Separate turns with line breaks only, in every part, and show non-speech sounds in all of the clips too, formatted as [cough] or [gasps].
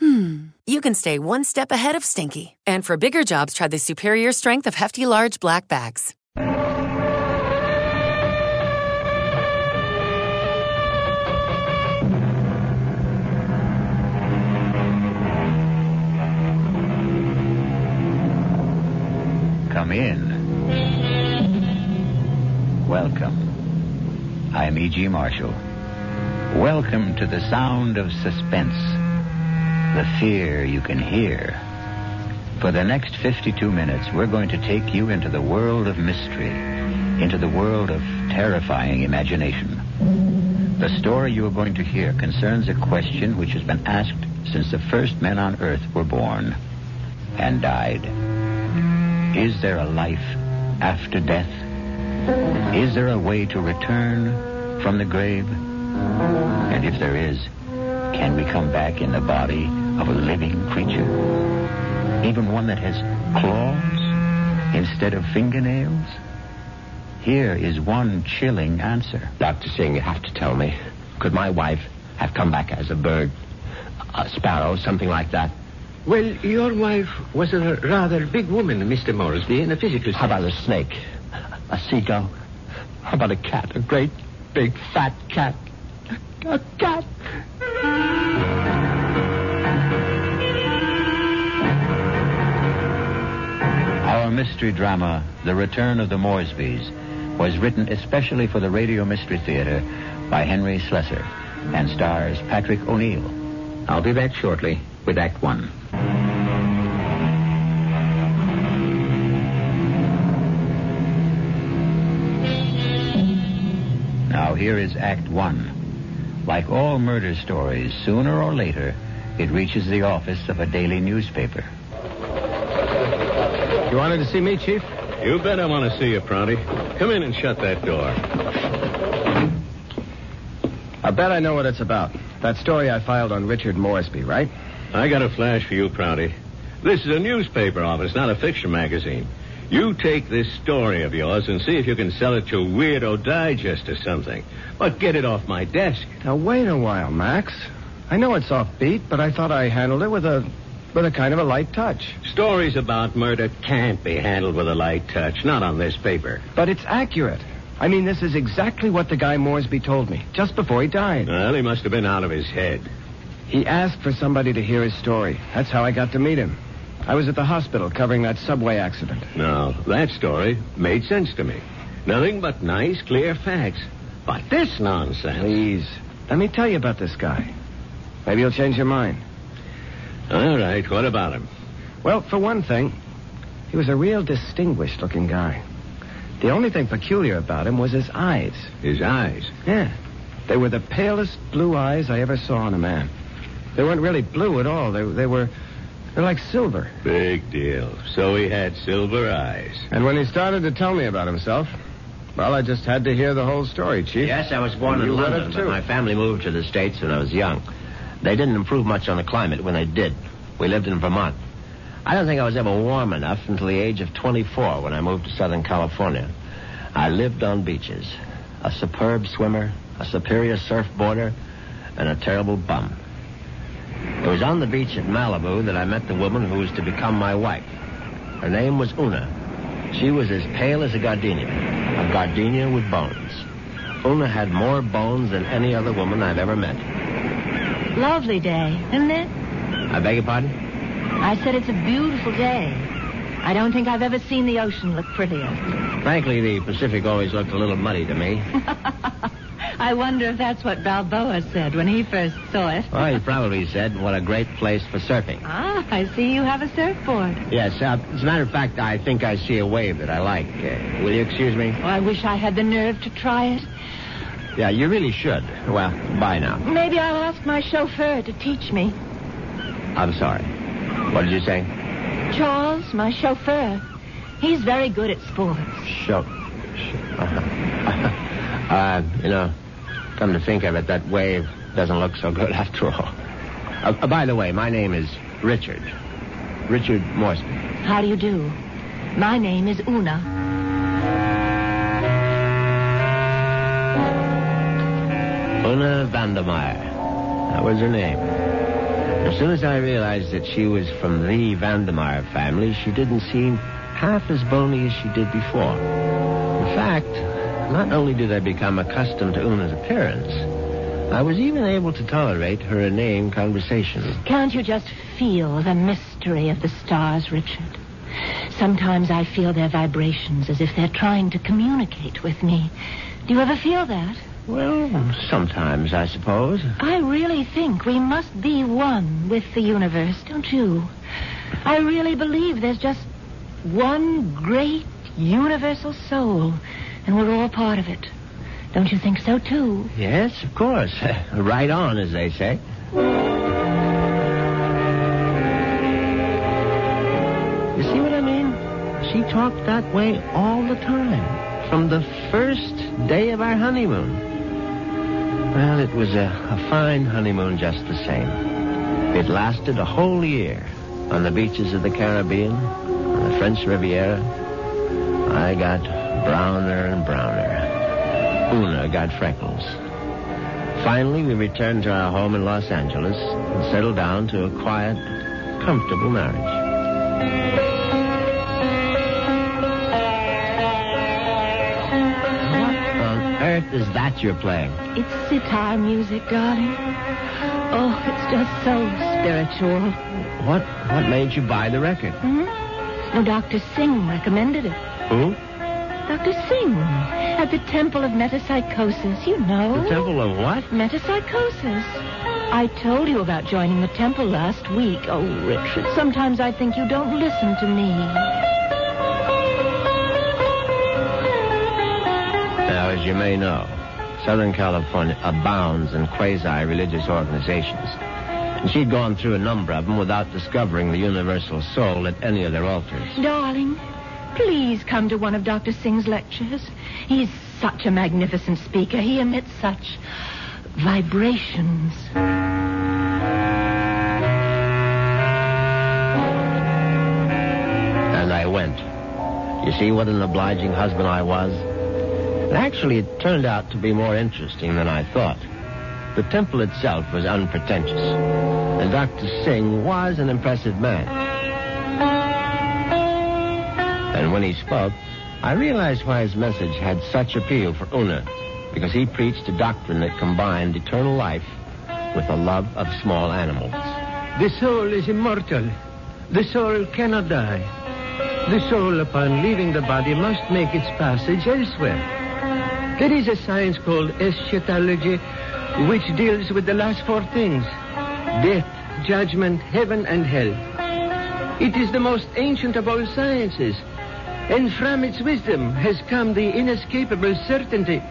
hmm, you can stay one step ahead of stinky. And for bigger jobs, try the superior strength of Hefty Large Black Bags.
Come in. Welcome. I'm E.G. Marshall. Welcome to the sound of suspense, the fear you can hear. For the next 52 minutes, we're going to take you into the world of mystery, into the world of terrifying imagination. The story you are going to hear concerns a question which has been asked since the first men on Earth were born and died. Is there a life after death? Is there a way to return from the grave? And if there is, can we come back in the body of a living creature? Even one that has claws instead of fingernails? Here is one chilling answer.
Dr. Singh, you have to tell me. Could my wife have come back as a bird? A sparrow, something like that?
Well, your wife was a rather big woman, Mr. Moresby, in a physical sense.
How about a snake? A seagull? How about a cat? A great, big, fat cat? A, a cat?
Mystery drama, The Return of the Moresbys, was written especially for the Radio Mystery Theater by Henry Slesar and stars Patrick O'Neal.
I'll be back shortly with Act One.
Now here is Act One. Like all murder stories, sooner or later, it reaches the office of a daily newspaper.
You wanted to see me, Chief?
You bet I want to see you, Prouty. Come in and shut that door.
I bet I know what it's about. That story I filed on Richard Moresby, right?
I got a flash for you, Prouty. This is a newspaper office, not a fiction magazine. You take this story of yours and see if you can sell it to Weirdo Digest or something. But get it off my desk.
Now wait a while, Max. I know it's offbeat, but I thought I handled it with a with a kind of a light touch.
Stories about murder can't be handled with a light touch, not on this paper.
But it's accurate. I mean, this is exactly what the guy Moresby told me just before he died.
Well, he must have been out of his head.
He asked for somebody to hear his story. That's how I got to meet him. I was at the hospital covering that subway accident.
Now, that story made sense to me. Nothing but nice, clear facts. But this nonsense.
Please, let me tell you about this guy. Maybe you'll change your mind.
All right, what about him?
Well, for one thing, he was a real distinguished looking guy. The only thing peculiar about him was his eyes.
His eyes?
Yeah. They were the palest blue eyes I ever saw in a man. They weren't really blue at all. They, they were they're like silver.
Big deal. So he had silver eyes.
And when he started to tell me about himself, well, I just had to hear the whole story, Chief.
Yes, I was born
And
in
you read
London,
it,
but
too.
my family moved to the States when I was young. They didn't improve much on the climate when they did. We lived in Vermont. I don't think I was ever warm enough until the age of 24 when I moved to Southern California. I lived on beaches. A superb swimmer, a superior surfboarder, and a terrible bum. It was on the beach at Malibu that I met the woman who was to become my wife. Her name was Una. She was as pale as a gardenia, a gardenia with bones. Una had more bones than any other woman I've ever met.
Lovely day, isn't it?
I beg your pardon?
I said it's a beautiful day. I don't think I've ever seen the ocean look prettier.
Frankly, the Pacific always looked a little muddy to me. [laughs]
I wonder if that's what Balboa said when he first saw it.
Well, he probably said, what a great place for surfing.
Ah, I see you have a surfboard.
Yes, uh, as a matter of fact, I think I see a wave that I like. Uh, will you excuse me?
Oh, I wish I had the nerve to try it.
Yeah, you really should. Well, bye now.
Maybe I'll ask my chauffeur to teach me.
I'm sorry. What did you say?
Charles, my chauffeur. He's very good at sports.
Sure. [laughs] uh, you know, come to think of it, that wave doesn't look so good [laughs] after all. Uh, uh, by the way, my name is Richard. Richard Moresby.
How do you do? My name is Una.
Una Vandermeyer. That was her name. As soon as I realized that she was from the Vandermeyer family, she didn't seem half as bony as she did before. In fact, not only did I become accustomed to Una's appearance, I was even able to tolerate her inane conversation.
Can't you just feel the mystery of the stars, Richard? Sometimes I feel their vibrations as if they're trying to communicate with me. Do you ever feel that?
Well, sometimes, I suppose.
I really think we must be one with the universe, don't you? I really believe there's just one great universal soul, and we're all part of it. Don't you think so, too?
Yes, of course. [laughs] right on, as they say. You see what I mean? She talked that way all the time, from the first day of our honeymoon. Well, it was a, a fine honeymoon just the same. It lasted a whole year on the beaches of the Caribbean, on the French Riviera. I got browner and browner. Una got freckles. Finally, we returned to our home in Los Angeles and settled down to a quiet, comfortable marriage. Earth is that you're playing?
It's sitar music, darling. Oh, it's just so spiritual.
What what made you buy the record?
Hmm? No, Dr. Singh recommended it.
Who?
Dr. Singh at the Temple of Metempsychosis, you know.
The Temple of what?
Metempsychosis. I told you about joining the temple last week. Oh, Richard, sometimes I think you don't listen to me.
You may know, Southern California abounds in quasi-religious organizations. And she'd gone through a number of them without discovering the universal soul at any of their altars.
Darling, please come to one of Dr. Singh's lectures. He's such a magnificent speaker. He emits such vibrations.
And I went. You see what an obliging husband I was? Actually, it turned out to be more interesting than I thought. The temple itself was unpretentious, and Dr. Singh was an impressive man. And when he spoke, I realized why his message had such appeal for Una, because he preached a doctrine that combined eternal life with a love of small animals.
The soul is immortal. The soul cannot die. The soul, upon leaving the body, must make its passage elsewhere. There is a science called eschatology, which deals with the last four things death, judgment, heaven, and hell. It is the most ancient of all sciences, and from its wisdom has come the inescapable certainty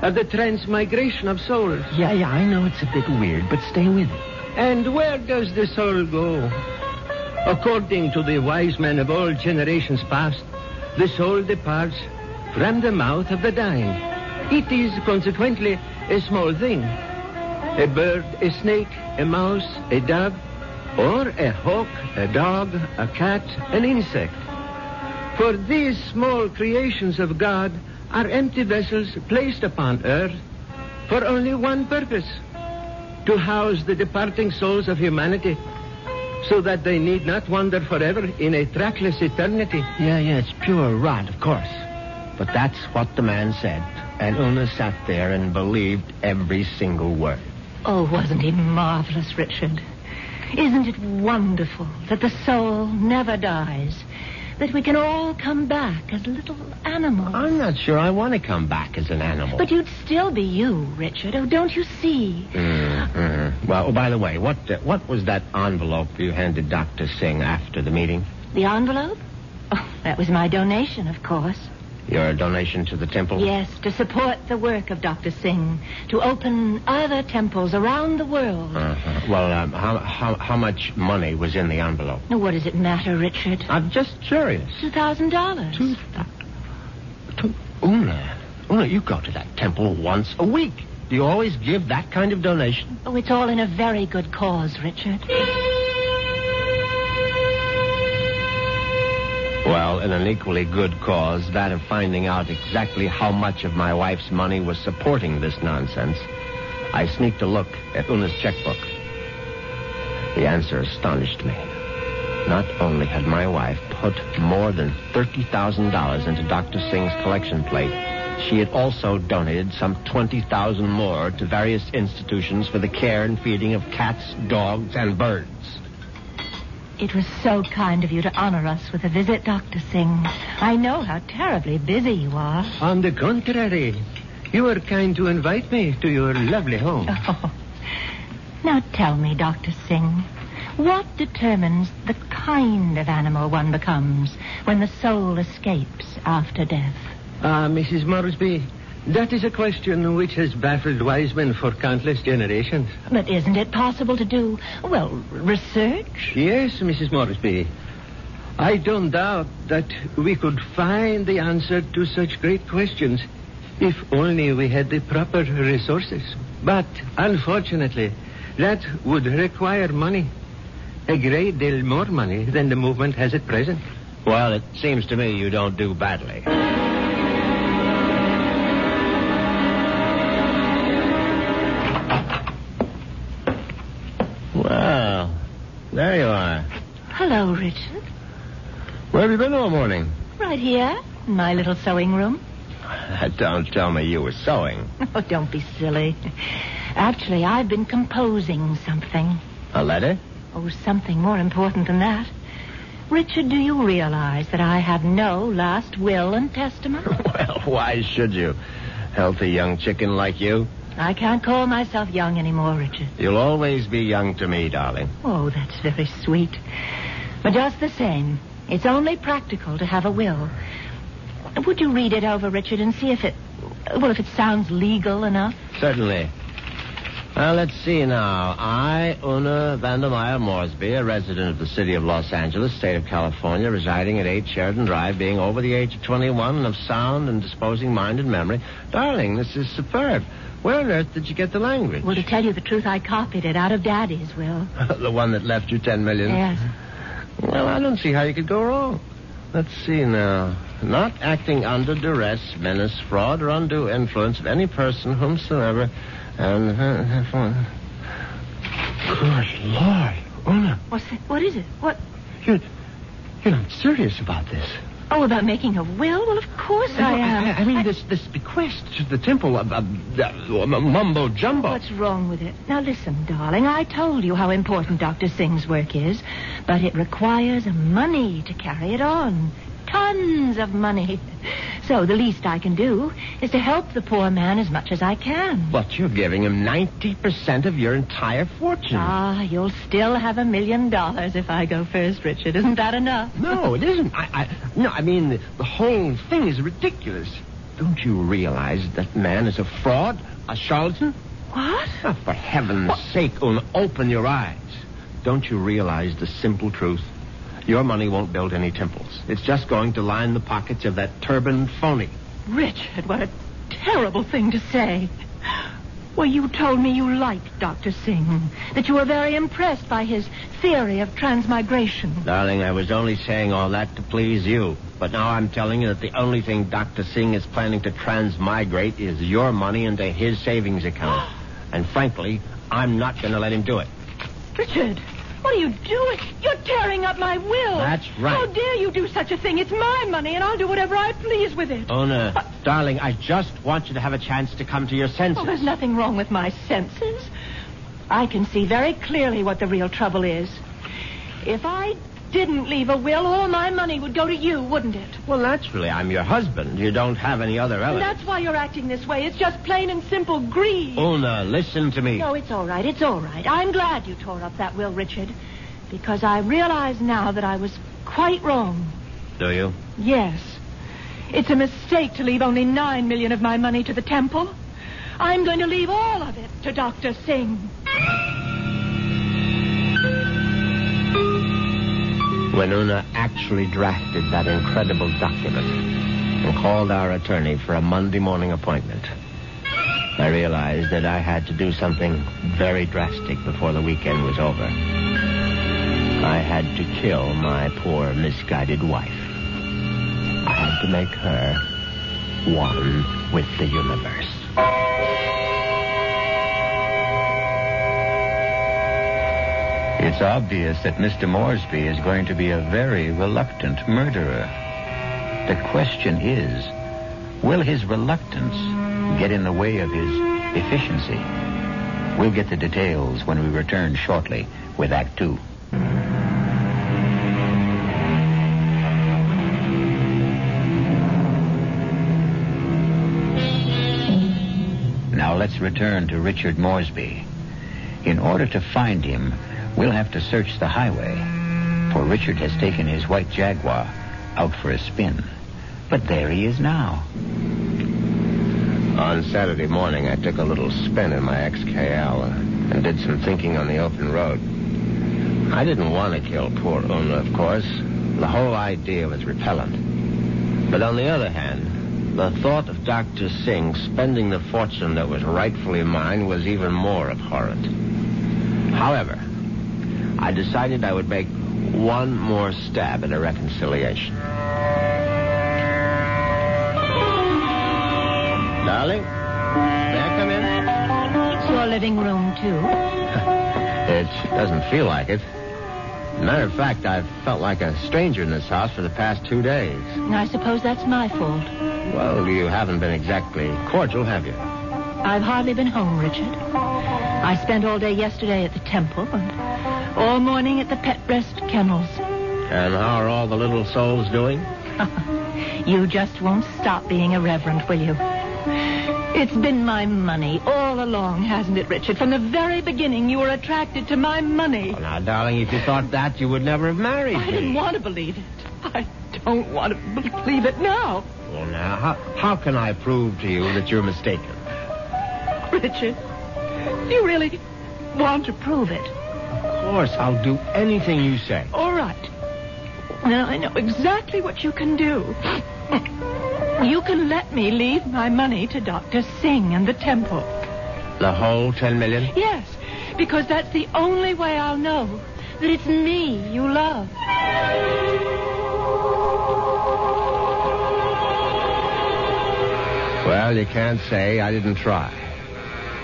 of the transmigration of souls.
Yeah, yeah, I know it's a bit weird, but stay with it.
And where does the soul go? According to the wise men of all generations past, the soul departs from the mouth of the dying. It is consequently a small thing. A bird, a snake, a mouse, a dove, or a hawk, a dog, a cat, an insect. For these small creations of God are empty vessels placed upon earth for only one purpose to house the departing souls of humanity so that they need not wander forever in a trackless eternity.
Yeah, yeah, it's pure rot, of course. But that's what the man said. And Una sat there and believed every single word.
Oh, wasn't he marvelous, Richard? Isn't it wonderful that the soul never dies? That we can all come back as little animals?
I'm not sure I want to come back as an animal.
But you'd still be you, Richard. Oh, don't you see?
Mm-hmm. Well, oh, by the way, what uh, what was that envelope you handed Dr. Singh after the meeting?
The envelope? Oh, that was my donation, of course.
Your donation to the temple?
Yes, to support the work of Dr. Singh, to open other temples around the world.
Uh-huh. Well, um, how, how, how much money was in the envelope?
Now, what does it matter, Richard?
I'm just curious.
Two thousand dollars.
Two To Una, Una, you go to that temple once a week. Do you always give that kind of donation?
Oh, it's all in a very good cause, Richard.
Well, in an equally good cause, that of finding out exactly how much of my wife's money was supporting this nonsense, I sneaked a look at Una's checkbook. The answer astonished me. Not only had my wife put more than $30,000 into Dr. Singh's collection plate, she had also donated some 20000 more to various institutions for the care and feeding of cats, dogs, and birds.
It was so kind of you to honor us with a visit, Dr. Singh. I know how terribly busy you are.
On the contrary, you were kind to invite me to your lovely home.
Oh. [laughs] Now tell me, Dr. Singh, what determines the kind of animal one becomes when the soul escapes after death?
Ah, Mrs. Moresby, that is a question which has baffled wise men for countless generations.
But isn't it possible to do, well, research?
Yes, Mrs. Moresby. I don't doubt that we could find the answer to such great questions if only we had the proper resources. But unfortunately, that would require money. A great deal more money than the movement has at present.
Well, it seems to me you don't do badly. There you are.
Hello, Richard.
Where have you been all morning?
Right here, in my little sewing room. [laughs]
Don't tell me you were sewing. [laughs]
Oh, don't be silly. Actually, I've been composing something.
A letter?
Oh, something more important than that. Richard, do you realize that I have no last will and testament? [laughs]
well, why should you? Healthy young chicken like you.
I can't call myself young anymore, Richard.
You'll always be young to me, darling.
Oh, that's very sweet. But just the same, it's only practical to have a will. Would you read it over, Richard, and see if it, well, if it sounds legal enough?
Certainly. Well, let's see now. I, Una Vandermeyer Moresby, a resident of the city of Los Angeles, state of California, residing at 8 Sheridan Drive, being over the age of 21 and of sound and disposing mind and memory. Darling, this is superb. Where on earth did you get the language?
Well, to tell you the truth, I copied it out of Daddy's will. [laughs]
the one that left you 10 million?
Yes.
Well, I don't see how you could go wrong. Let's see now. Not acting under duress, menace, fraud, or undue influence of any person whomsoever. And. Uh, Good Lord, Una,
What's that? What is it? What?
you're, you're not serious about this.
Oh, about making a will? Well, of course I am.
I, mean, this this bequest to the temple of, of, uh, mumbo jumbo.
What's wrong with it? Now, listen, darling. I told you how important Dr. Singh's work is, but it requires money to carry it on. Tons of money. [laughs] So the least I can do is to help the poor man as much as I can.
But you're giving him 90% of your entire fortune.
Ah, you'll still have a million dollars if I go first, Richard. Isn't that enough?
No, [laughs] it isn't. I, I, no, I mean, the, the whole thing is ridiculous. Don't you realize that man is a fraud, a charlatan?
What?
Oh, for heaven's sake, Una, open your eyes. Don't you realize the simple truth? Your money won't build any temples. It's just going to line the pockets of that turbaned phony.
Richard, what a terrible thing to say. Well, you told me you liked Dr. Singh, that you were very impressed by his theory of transmigration.
Darling, I was only saying all that to please you. But now I'm telling you that the only thing Dr. Singh is planning to transmigrate is your money into his savings account. [gasps] and frankly, I'm not going to let him do it.
Richard, what are you doing? You're tearing up my will.
That's right.
How dare you do such a thing? It's my money, and I'll do whatever I please with it.
Oh, Una, uh, darling, I just want you to have a chance to come to your senses.
Oh, there's nothing wrong with my senses. I can see very clearly what the real trouble is. If I didn't leave a will, all my money would go to you, wouldn't it?
Well, naturally, I'm your husband. You don't have any other
And
relatives.
that's why you're acting this way. It's just plain and simple greed.
Una, listen to me.
No, it's all right. It's all right. I'm glad you tore up that will, Richard, because I realize now that I was quite wrong.
Do you?
Yes. It's a mistake to leave only nine million of my money to the temple. I'm going to leave all of it to Dr. Singh.
When Una actually drafted that incredible document and called our attorney for a Monday morning appointment, I realized that I had to do something very drastic before the weekend was over. I had to kill my poor misguided wife. I had to make her one with the universe.
It's obvious that Mr. Moresby is going to be a very reluctant murderer. The question is, will his reluctance get in the way of his efficiency? We'll get the details when we return shortly with Act Two. Now let's return to Richard Moresby. In order to find him, we'll have to search the highway, for Richard has taken his white Jaguar out for a spin. But there he is now.
On Saturday morning, I took a little spin in my XKE and did some thinking on the open road. I didn't want to kill poor Una, of course. The whole idea was repellent. But on the other hand, the thought of Dr. Singh spending the fortune that was rightfully mine was even more abhorrent. However, I decided I would make one more stab at a reconciliation. Darling, may I come in?
It's your living room, too. [laughs]
It doesn't feel like it. Matter of fact, I've felt like a stranger in this house for the past two days.
I suppose that's my fault.
Well, you haven't been exactly cordial, have you?
I've hardly been home, Richard. I spent all day yesterday at the temple and all morning at the Pet Breast Kennels.
And how are all the little souls doing? [laughs]
You just won't stop being irreverent, will you? It's been my money all along, hasn't it, Richard? From the very beginning, you were attracted to my money.
Well, now, darling, if you thought that, you would never have married
I
me.
didn't want to believe it. I don't want to believe it now.
Well, now, how, how can I prove to you that you're mistaken? [laughs]
Richard, do you really want to prove it?
Of course, I'll do anything you say.
All right. Now I know exactly what you can do. You can let me leave my money to Dr. Singh and the temple.
The whole ten million?
Yes, because that's the only way I'll know that it's me you love.
Well, you can't say I didn't try.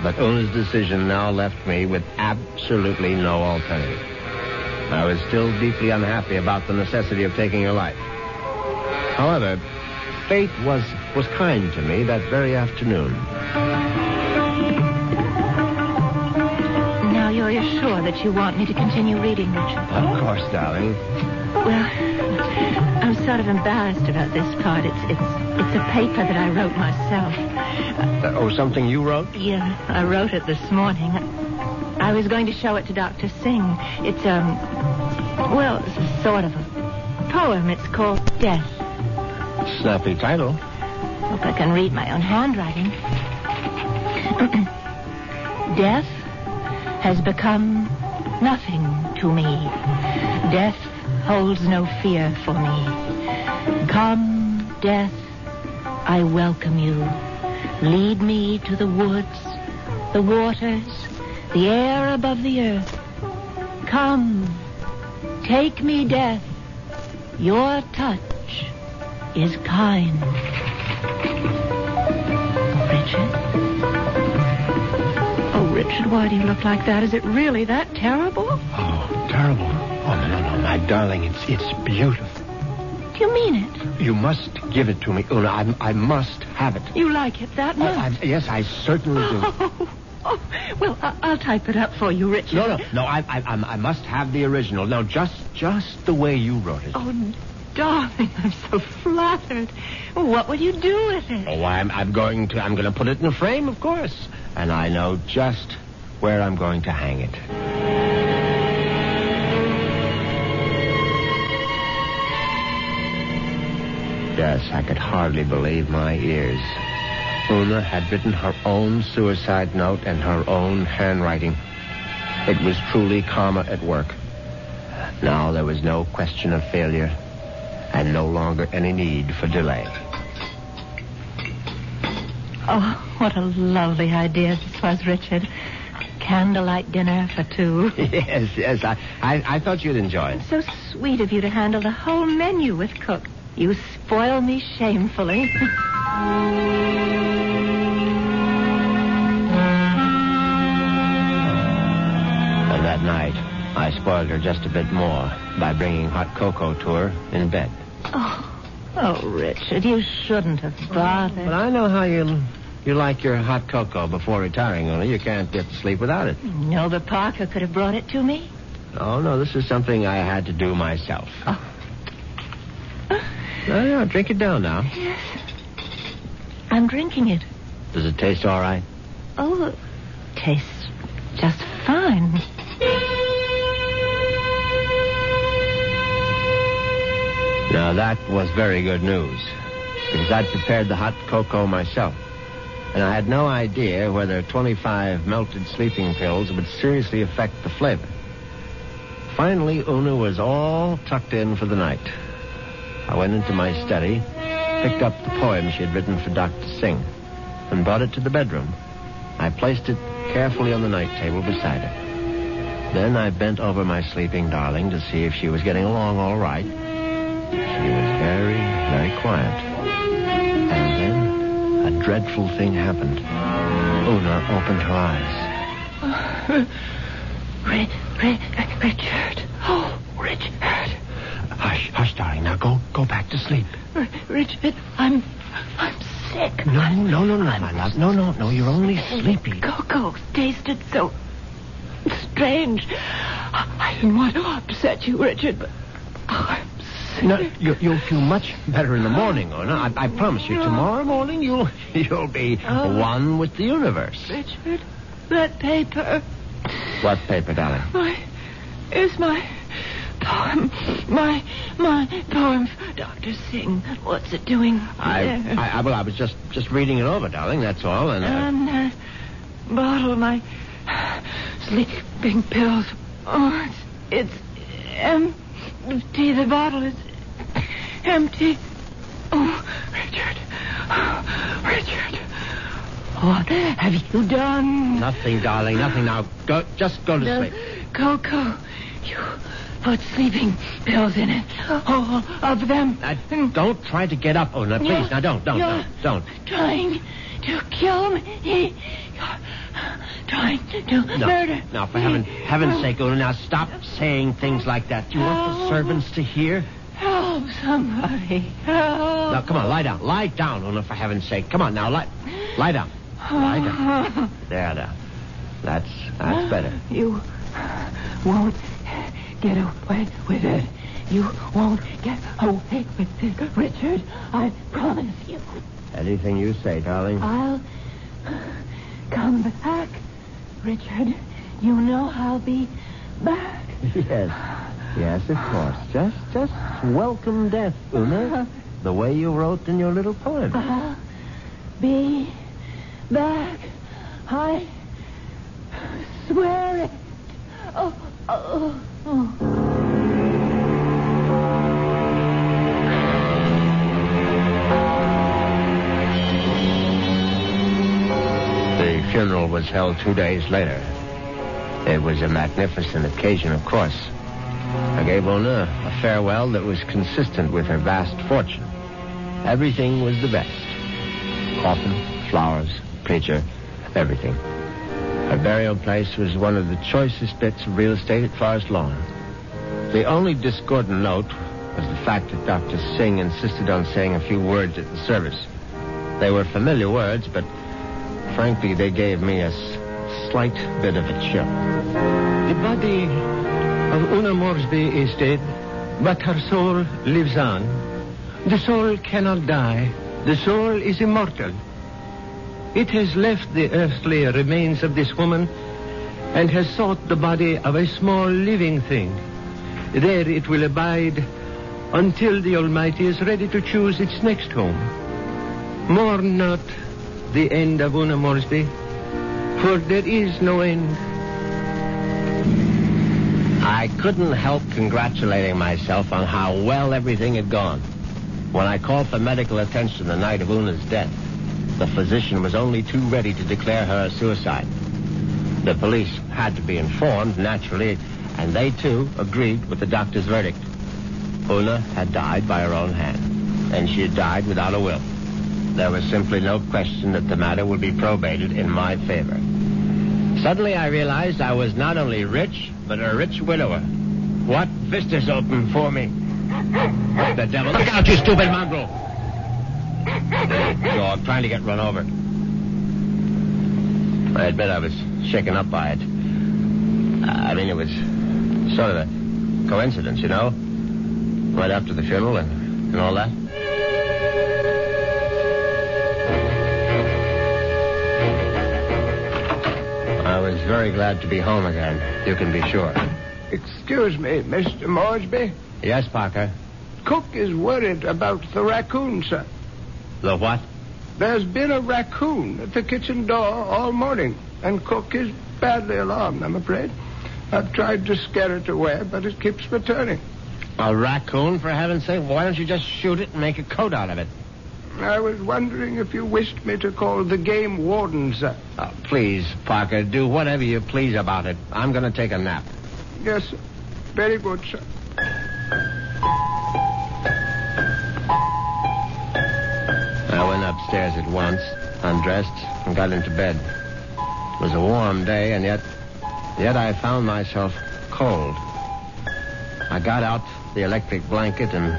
But Una's decision now left me with absolutely no alternative. I was still deeply unhappy about the necessity of taking her life. However, fate was, was kind to me that very afternoon.
Now you're sure that you want me to continue reading, Richard?
Of course, darling.
Well, sort of embarrassed about this part. It's it's it's a paper that I wrote myself.
Uh, oh, something you wrote?
Yeah, I wrote it this morning. I was going to show it to Dr. Singh. It's um well, it's a sort of a poem. It's called Death.
Snappy title.
Hope I can read my own handwriting. [clears throat] Death has become nothing to me. Death holds no fear for me. Come, death, I welcome you. Lead me to the woods, the waters, the air above the earth. Come, take me, death. Your touch is kind. Oh, Richard? Oh, Richard, why do you look like that? Is it really that terrible?
Oh, terrible. Oh, no, no, no, my darling, it's it's beautiful.
Do you mean it?
You must give it to me, Una. I, I must have it.
You like it that much?
I, I, yes, I certainly do.
Oh, oh, oh, well, I- I'll type it up for you, Richard.
No, no, no. I, I, I must have the original. Now, just, just the way you wrote it.
Oh, darling, I'm so flattered. What will you do with it?
Oh, I'm, I'm going to, I'm going to put it in a frame, of course. And I know just where I'm going to hang it. Yes, I could hardly believe my ears. Una had written her own suicide note in her own handwriting. It was truly karma at work. Now there was no question of failure and no longer any need for delay.
Oh, what a lovely idea this was, Richard. Candlelight dinner for two. [laughs]
yes, yes, I, I, I thought you'd enjoy it.
So sweet of you to handle the whole menu with Cook. You spoil me shamefully.
And that night, I spoiled her just a bit more by bringing hot cocoa to her in bed.
Oh, oh, Richard, you shouldn't have bothered.
But I know how you you like your hot cocoa before retiring, only you can't get to sleep without it.
No, but Parker could have brought it to me.
Oh, no, this is something I had to do myself.
Oh.
Oh, no, no, drink it down now.
Yes. I'm drinking it.
Does it taste all right?
Oh, it tastes just fine.
Now, that was very good news, because I'd prepared the hot cocoa myself. And I had no idea whether 25 melted sleeping pills would seriously affect the flavor. Finally, Una was all tucked in for the night. I went into my study, picked up the poem she had written for Dr. Singh, and brought it to the bedroom. I placed it carefully on the night table beside her. Then I bent over my sleeping darling to see if she was getting along all right. She was very, very quiet. And then a dreadful thing happened. Una opened her eyes.
Oh, [laughs] Ri- Richard. Oh, Richard.
Hush, hush, darling. Now go, go back to sleep.
R- Richard, I'm, I'm sick.
No, no, no, no, my love. No, no, no. You're only sleepy.
Cocoa tasted so strange. I didn't want to upset you, Richard, but oh, I'm sick.
No, you, you'll feel much better in the morning, Una. I, I promise you. Tomorrow morning, you'll [laughs] you'll be
Oh.
one with the universe.
Richard, that paper.
What paper, darling?
My, is my poem. My, my poem Dr. Singh. What's it doing
I,
there?
I, I, well, I was just just reading it over, darling. That's all. And uh,
And that bottle my sleeping pills. Oh, it's, it's empty. The bottle is empty. Oh, Richard. Oh, Richard. What have you done?
nothing, darling. Nothing. Now, go. Just go to
The
sleep.
cocoa. You put sleeping pills in it. All of them.
Now, don't try to get up, Una. Please.
You're-
Now, don't, don't,
you're
don't, don't.
Trying to kill me. You're trying to
No.
murder.
Now, for heaven, heaven's sake, Una, now stop saying things like that. Do you want the servants to hear?
Help somebody. Help.
Now, come on, lie down. Lie down, Una, for heaven's sake. Come on, now, lie, lie down. Lie down. [laughs] There, there. That's, that's better.
You won't get away with it. You won't get away with it, Richard. I promise you.
Anything you say, darling.
I'll come back, Richard. You know I'll be back.
Yes. Yes, of course. Just, just welcome death, Una. The way you wrote in your little poem.
I'll be back. I swear it. Oh, oh, oh. Oh.
The funeral was held two days later. It was a magnificent occasion, of course. I gave Una a farewell that was consistent with her vast fortune. Everything was the best. Coffin, flowers, preacher, everything. Her burial place was one of the choicest bits of real estate at Forest Lawn. The only discordant note was the fact that Dr. Singh insisted on saying a few words at the service. They were familiar words, but frankly, they gave me a s- slight bit of a chill.
The body of Una Moresby is dead, but her soul lives on. The soul cannot die. The soul is immortal. It has left the earthly remains of this woman and has sought the body of a small living thing. There it will abide until the Almighty is ready to choose its next home. Mourn not the end of Una Moresby, for there is no end.
I couldn't help congratulating myself on how well everything had gone. When I called for medical attention the night of Una's death, the physician was only too ready to declare her a suicide. The police had to be informed, naturally, and they too agreed with the doctor's verdict. Una had died by her own hand, and she had died without a will. There was simply no question that the matter would be probated in my favor. Suddenly I realized I was not only rich, but a rich widower. What vistas opened for me? The devil. Look out, you stupid mongrel! Dog trying to get run over. I admit I was shaken up by it. I mean, it was sort of a coincidence, you know? Right after the funeral and, and all that. I was very glad to be home again, you can be sure.
Excuse me, Mr. Moresby.
Yes, Parker?
Cook is worried about the raccoon, sir.
The what?
There's been a raccoon at the kitchen door all morning, and Cook is badly alarmed, I'm afraid. I've tried to scare it away, but it keeps returning.
A raccoon, for heaven's sake? Why don't you just shoot it and make a coat out of it?
I was wondering if you wished me to call the game warden, sir.
Oh, please, Parker, do whatever you please about it. I'm going to take a nap.
Yes, sir. Very good, sir.
Upstairs at once, undressed, and got into bed. It was a warm day, and yet, yet I found myself cold. I got out the electric blanket and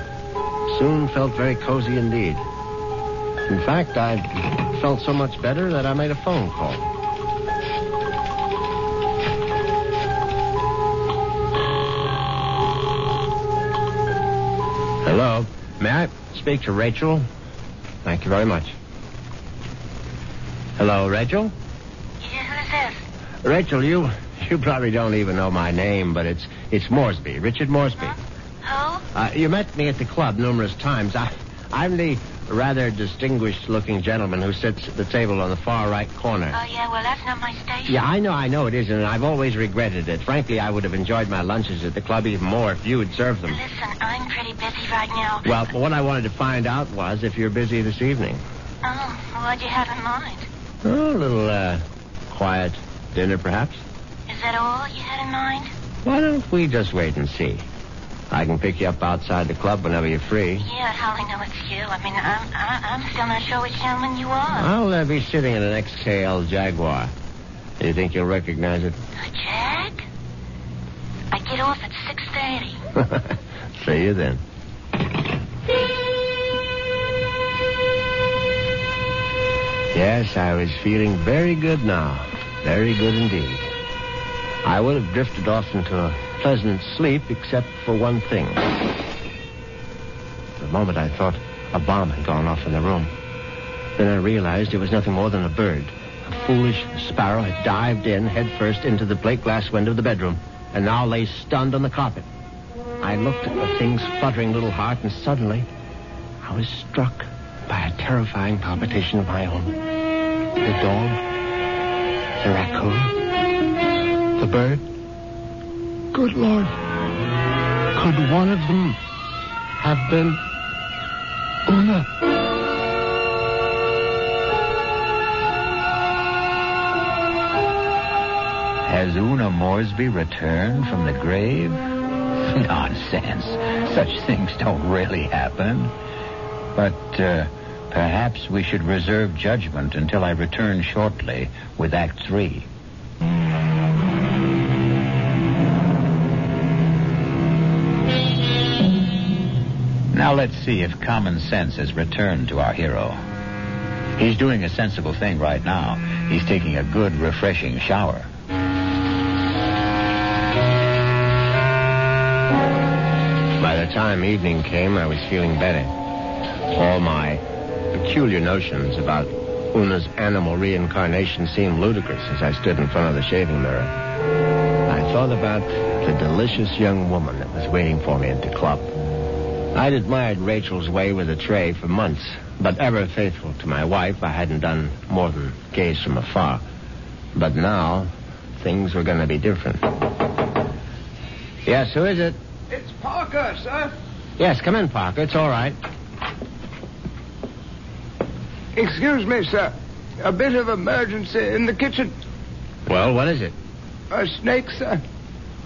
soon felt very cozy indeed. In fact, I felt so much better that I made a phone call. Hello. May I speak to Rachel? Thank you very much. Hello, Rachel?
Yeah, who's this?
Rachel, you you probably don't even know my name, but it's it's Moresby, Richard Moresby.
Who?
Uh, you met me at the club numerous times. I I'm the rather distinguished-looking gentleman who sits at the table on the far right corner.
Oh, yeah, well, that's not my station.
Yeah, I know, I know it isn't, and I've always regretted it. Frankly, I would have enjoyed my lunches at the club even more if you had served them.
Listen, I'm pretty busy right now.
Well, what I wanted to find out was if you're busy this evening.
Oh, what'd you have in mind?
Oh, a little, uh, quiet dinner, perhaps?
Is that all you had in mind?
Why don't we just wait and see? I can pick you up outside the club whenever you're free.
Yeah, how I know it's you. I mean, I'm, I, I'm still not sure which gentleman you are.
I'll uh, be sitting in an XKE Jaguar. Do you think you'll recognize it?
A jag? I get off at 6.30. [laughs]
See you then. Yes, I was feeling very good now. Very good indeed. I would have drifted off into a pleasant sleep except for one thing. For a moment I thought a bomb had gone off in the room. Then I realized it was nothing more than a bird. A foolish sparrow had dived in headfirst into the plate glass window of the bedroom and now lay stunned on the carpet. I looked at the thing's fluttering little heart and suddenly I was struck by a terrifying palpitation of my own. The dog, the raccoon, the bird. Good Lord. Could one of them have been Una?
Has Una Moresby returned from the grave? [laughs] Nonsense. Such things don't really happen. But uh, perhaps we should reserve judgment until I return shortly with Act Three. Now let's see if common sense has returned to our hero. He's doing a sensible thing right now. He's taking a good, refreshing shower.
By the time evening came, I was feeling better. All my peculiar notions about Una's animal reincarnation seemed ludicrous as I stood in front of the shaving mirror. I thought about the delicious young woman that was waiting for me at the club. I'd admired Rachel's way with a tray for months, but ever faithful to my wife, I hadn't done more than gaze from afar. But now, things were going to be different. Yes, who is it?
It's Parker, sir.
Yes, come in, Parker. It's all right.
Excuse me, sir. A bit of emergency in the kitchen.
Well, what is it?
A snake, sir.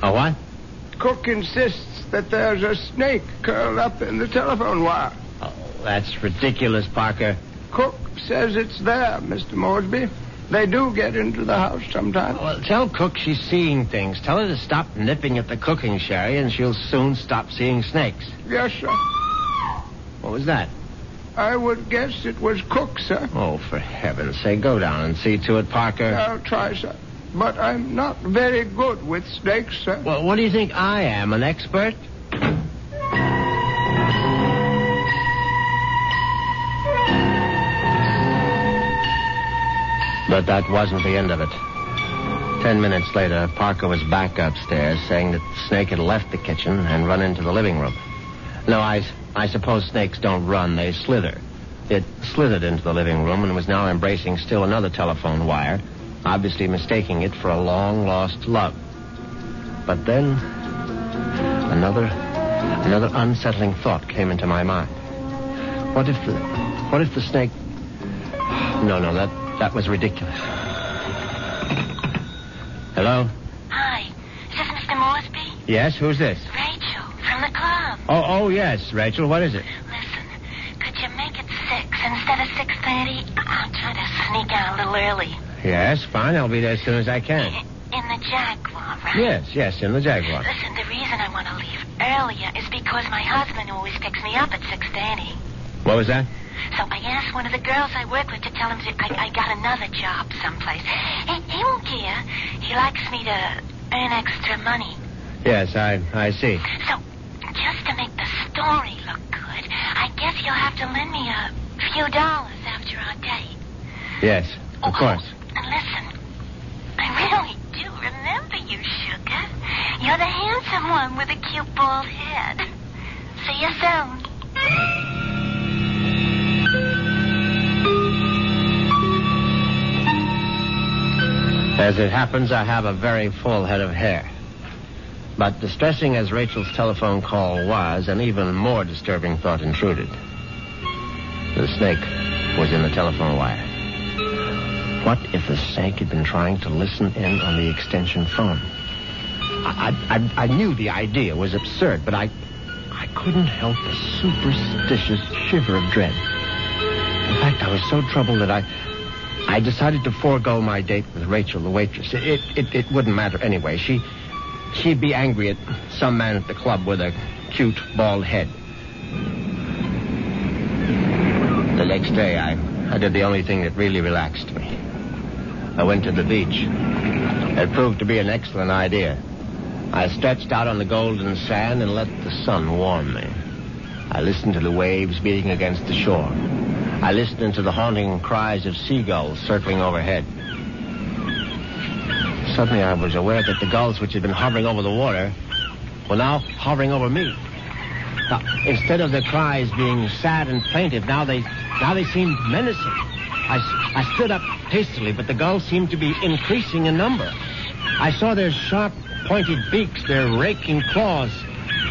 A what?
Cook insists that there's a snake curled up in the telephone wire.
Oh, that's ridiculous, Parker.
Cook says it's there, Mr. Moresby. They do get into the house sometimes.
Well, tell Cook she's seeing things. Tell her to stop nipping at the cooking sherry, and she'll soon stop seeing snakes.
Yes, sir.
What was that?
I would guess it was Cook, sir.
Oh, for heaven's sake, go down and see to it, Parker.
I'll try, sir. But I'm not very good with snakes, sir.
Well, what do you think I am, an expert? But that wasn't the end of it. Ten minutes later, Parker was back upstairs saying that snake had left the kitchen and run into the living room. No, I, I suppose snakes don't run, they slither. It slithered into the living room and was now embracing still another telephone wire, obviously mistaking it for a long lost love. But then, another, another unsettling thought came into my mind. What if the, what if the snake? No, no, that that was ridiculous. Hello.
Hi. Is this Mr. Moresby?
Yes, who's this?
Rachel, from the club.
Oh, oh yes, Rachel. What is it?
Listen, could you make it 6 instead of 6.30? I'm trying to sneak out a little early.
Yes, fine. I'll be there as soon as I can.
In the Jaguar, right?
Yes, yes, in the Jaguar.
Listen, the reason I want to leave earlier is because my husband always picks me up at 6.30.
What was that?
So I asked one of the girls I work with to tell him that I, I got another job someplace. He, he won't care. He likes me to earn extra money.
Yes, I I see.
So, just to make the story look good, I guess you'll have to lend me a few dollars after our date.
Yes, of oh, course.
And listen, I really do remember you, Sugar. You're the handsome one with a cute bald head. See you soon.
As it happens, I have a very full head of hair. But distressing as Rachel's telephone call was, an even more disturbing thought intruded. The snake was in the telephone wire. What if the snake had been trying to listen in on the extension phone? I, I, I knew the idea was absurd, but I, I couldn't help a superstitious shiver of dread. In fact, I was so troubled that I, I decided to forego my date with Rachel, the waitress. It, it, it wouldn't matter anyway. She, she'd be angry at some man at the club with a cute bald head. The next day, I, I did the only thing that really relaxed me. I went to the beach. It proved to be an excellent idea. I stretched out on the golden sand and let the sun warm me. I listened to the waves beating against the shore. I listened to the haunting cries of seagulls circling overhead. Suddenly I was aware that the gulls which had been hovering over the water were now hovering over me. Now, instead of their cries being sad and plaintive, now they now they seemed menacing. I, I stood up hastily, but the gulls seemed to be increasing in number. I saw their sharp, pointed beaks, their raking claws.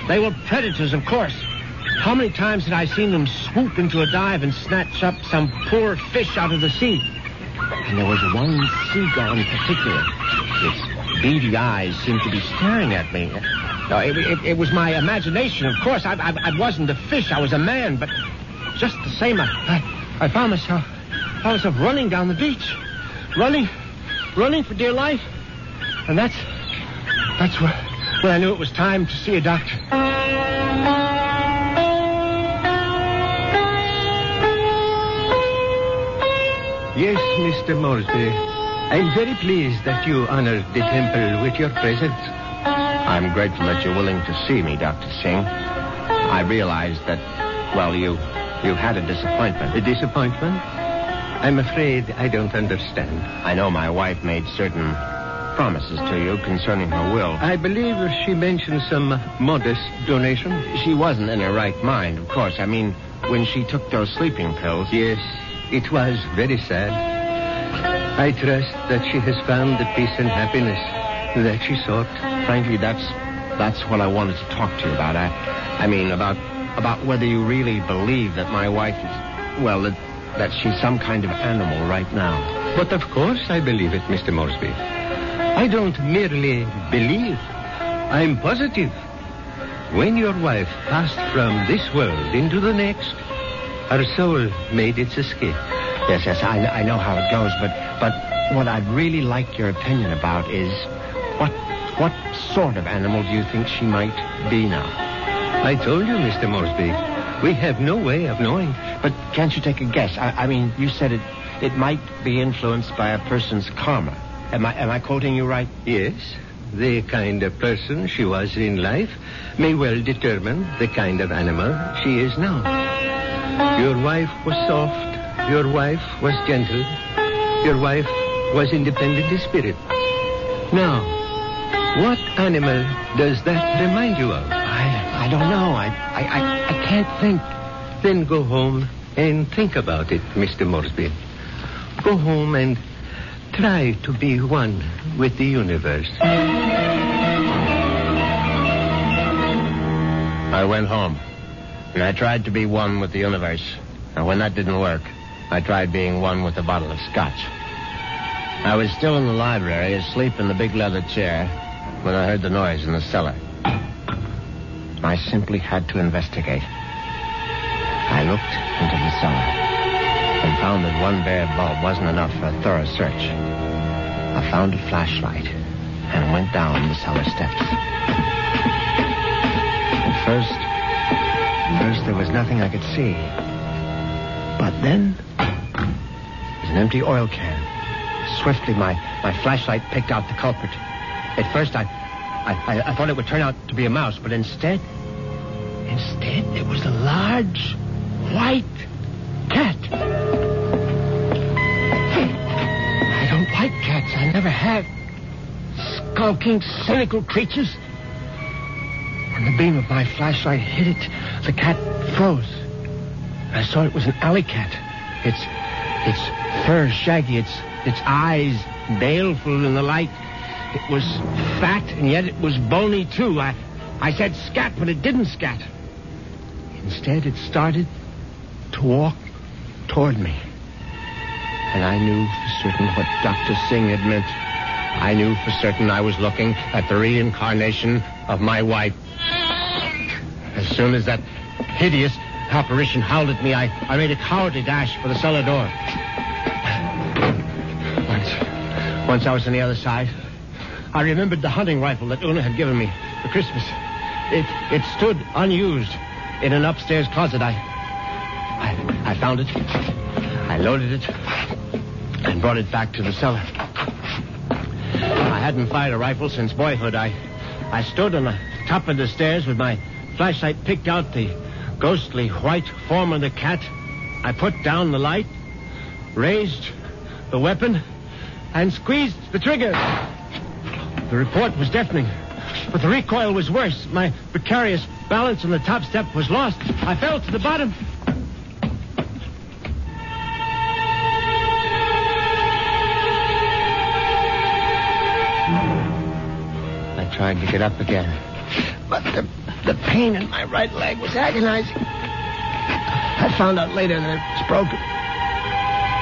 They were predators, of course. How many times had I seen them swoop into a dive and snatch up some poor fish out of the sea? And there was one seagull in particular. Its beady eyes seemed to be staring at me. No, it, it, it was my imagination, of course. I, I, I, wasn't a fish. I was a man, but just the same, I, I, I found myself, found myself running down the beach, running, running for dear life, and that's, that's where, when I knew it was time to see a doctor.
Yes, Mr. Moresby. I'm very pleased that you honored the temple with your presence.
I'm grateful that you're willing to see me, Dr. Singh. I realize that, well, you, you've had a disappointment.
A disappointment? I'm afraid I don't understand.
I know my wife made certain promises to you concerning her will.
I believe she mentioned some modest donation.
She wasn't in her right mind, of course. I mean, when she took those sleeping pills.
Yes, it was very sad. I trust that she has found the peace and happiness that she sought.
Frankly, that's that's what I wanted to talk to you about. I, I mean, about about whether you really believe that my wife is, well, that, that she's some kind of animal right now.
But of course I believe it, Mr. Moresby. I don't merely believe. I'm positive. When your wife passed from this world into the next, her soul made its escape.
Yes, yes, I, I know how it goes, but but what I'd really like your opinion about is what what sort of animal do you think she might be now?
I told you, Mr. Moresby, we have no way of knowing.
But can't you take a guess? I, I mean, you said it it might be influenced by a person's karma. Am I am I quoting you right?
Yes. The kind of person she was in life may well determine the kind of animal she is now. Your wife was soft. Your wife was gentle. Your wife was independent in spirit. Now, what animal does that remind you of?
I, I don't know. I, I, I, I can't think.
Then go home and think about it, Mr. Moresby. Go home and try to be one with the universe.
I went home, and I tried to be one with the universe. And when that didn't work, I tried being one with a bottle of scotch. I was still in the library, asleep in the big leather chair, when I heard the noise in the cellar. I simply had to investigate. I looked into the cellar and found that one bare bulb wasn't enough for a thorough search. I found a flashlight and went down the cellar steps. At first, first there was nothing I could see. But then, there's an empty oil can. Swiftly, my, my flashlight picked out the culprit. At first, I, I, I, thought it would turn out to be a mouse, but instead, instead, it was a large, white cat. I don't like cats. I never have. Skulking, cynical creatures. When the beam of my flashlight hit it, the cat froze. I saw it was an alley cat. Its, its fur shaggy, its, its eyes baleful in the light. It was fat, and yet it was bony, too. I, I said scat, but it didn't scat. Instead, it started to walk toward me. And I knew for certain what Dr. Singh had meant. I knew for certain I was looking at the reincarnation of my wife. As soon as that hideous apparition howled at me, I, I made a cowardly dash for the cellar door. Once, once I was on the other side, I remembered the hunting rifle that Una had given me for Christmas. It, it stood unused in an upstairs closet. I, I, I found it. I loaded it and brought it back to the cellar. I hadn't fired a rifle since boyhood. I, I stood on the top of the stairs with my flashlight picked out the ghostly white form of the cat. I put down the light, raised the weapon, and squeezed the trigger. The report was deafening, but the recoil was worse. My precarious balance on the top step was lost. I fell to the bottom. I tried to get up again, but the, the pain in my right leg was agonizing. I found out later that it was broken.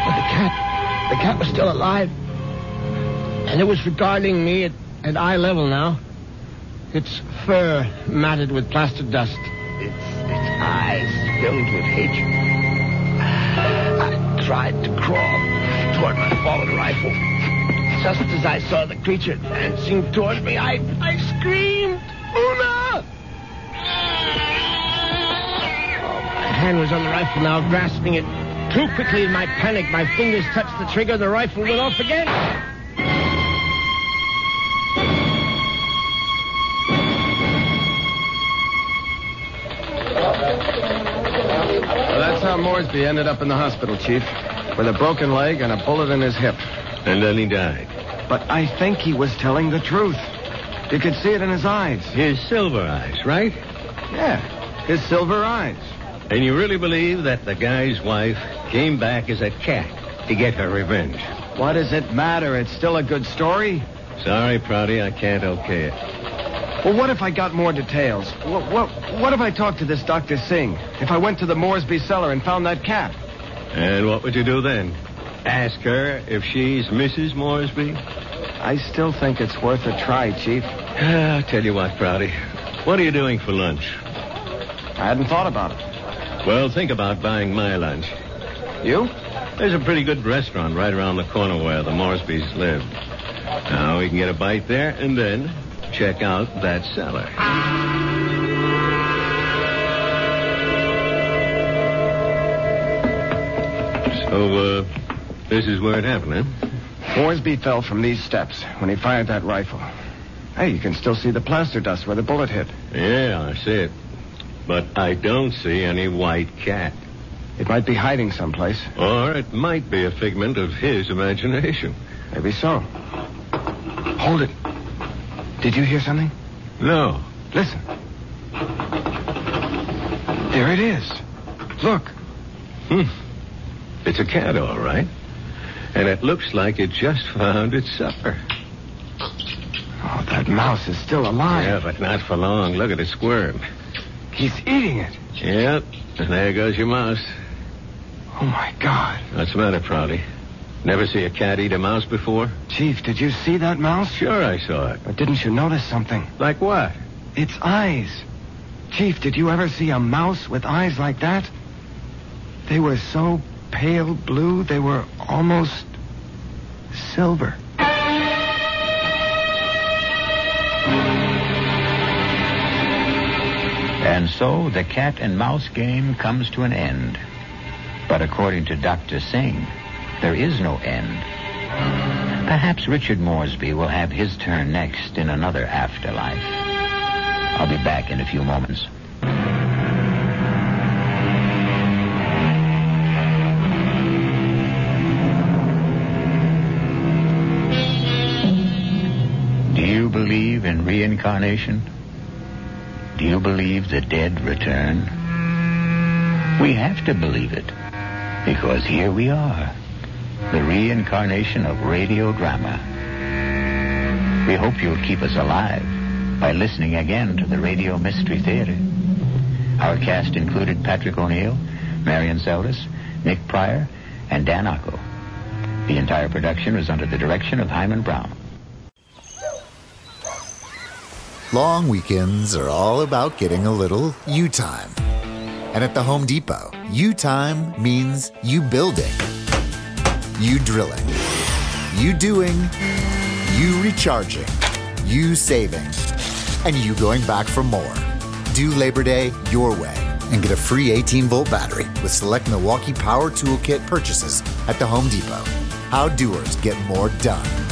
But the cat, the cat was still alive. And it was regarding me at, at eye level now. Its fur matted with plaster dust. Its, its eyes filled with hatred. I tried to crawl toward my fallen rifle. Just as I saw the creature advancing toward me, I, I screamed, Una! My hand was on the rifle now, grasping it. Too quickly in my panic, my fingers touched the trigger, the rifle went off again.
Moresby ended up in the hospital, Chief. With a broken leg and a bullet in his hip.
And then he died.
But I think he was telling the truth. You could see it in his eyes.
His silver eyes, right?
Yeah, his silver eyes.
And you really believe that the guy's wife came back as a cat to get her revenge?
What does it matter? It's still a good story.
Sorry, Prouty, I can't okay it.
Well, what if I got more details? What, what, what if I talked to this Dr. Singh? If I went to the Moresby cellar and found that cat?
And what would you do then? Ask her if she's Mrs. Moresby?
I still think it's worth a try, Chief. [sighs]
I'll tell you what, Prouty. What are you doing for lunch?
I hadn't thought about it.
Well, think about buying my lunch.
You?
There's a pretty good restaurant right around the corner where the Moresbys live. Now we can get a bite there and then check out that cellar. So, uh, this is where it happened, huh?
Moresby fell from these steps when he fired that rifle. Hey, you can still see the plaster dust where the bullet hit.
Yeah, I see it. But I don't see any white cat.
It might be hiding someplace.
Or it might be a figment of his imagination.
Maybe so. Hold it. Did you hear something?
No.
Listen. There it is. Look.
Hmm. It's a cat, all right. And it looks like it just found its supper.
Oh, that mouse is still alive.
Yeah, but not for long. Look at it squirm.
He's eating it.
Yep. And there goes your mouse.
Oh, my God.
What's the matter, Prouty? Never see a cat eat a mouse before?
Chief, did you see that mouse?
Sure, I saw it.
But didn't you notice something?
Like what?
Its eyes. Chief, did you ever see a mouse with eyes like that? They were so pale blue, they were almost silver.
And so the cat and mouse game comes to an end. But according to Dr. Singh, there is no end. Perhaps Richard Moresby will have his turn next in another afterlife. I'll be back in a few moments. Do you believe in reincarnation? Do you believe the dead return? We have to believe it because here we are, the reincarnation of radio drama. We hope you'll keep us alive by listening again to the Radio Mystery Theater. Our cast included Patrick O'Neal, Marian Seldes, Nick Pryor, and Dan Ocko. The entire production was under the direction of Himan Brown.
Long weekends are all about getting a little you time. And at the Home Depot, you time means you building, you drilling, you doing, you recharging, you saving, and you going back for more. Do Labor Day your way and get a free 18 volt battery with select Milwaukee Power Toolkit purchases at the Home Depot. How doers get more done.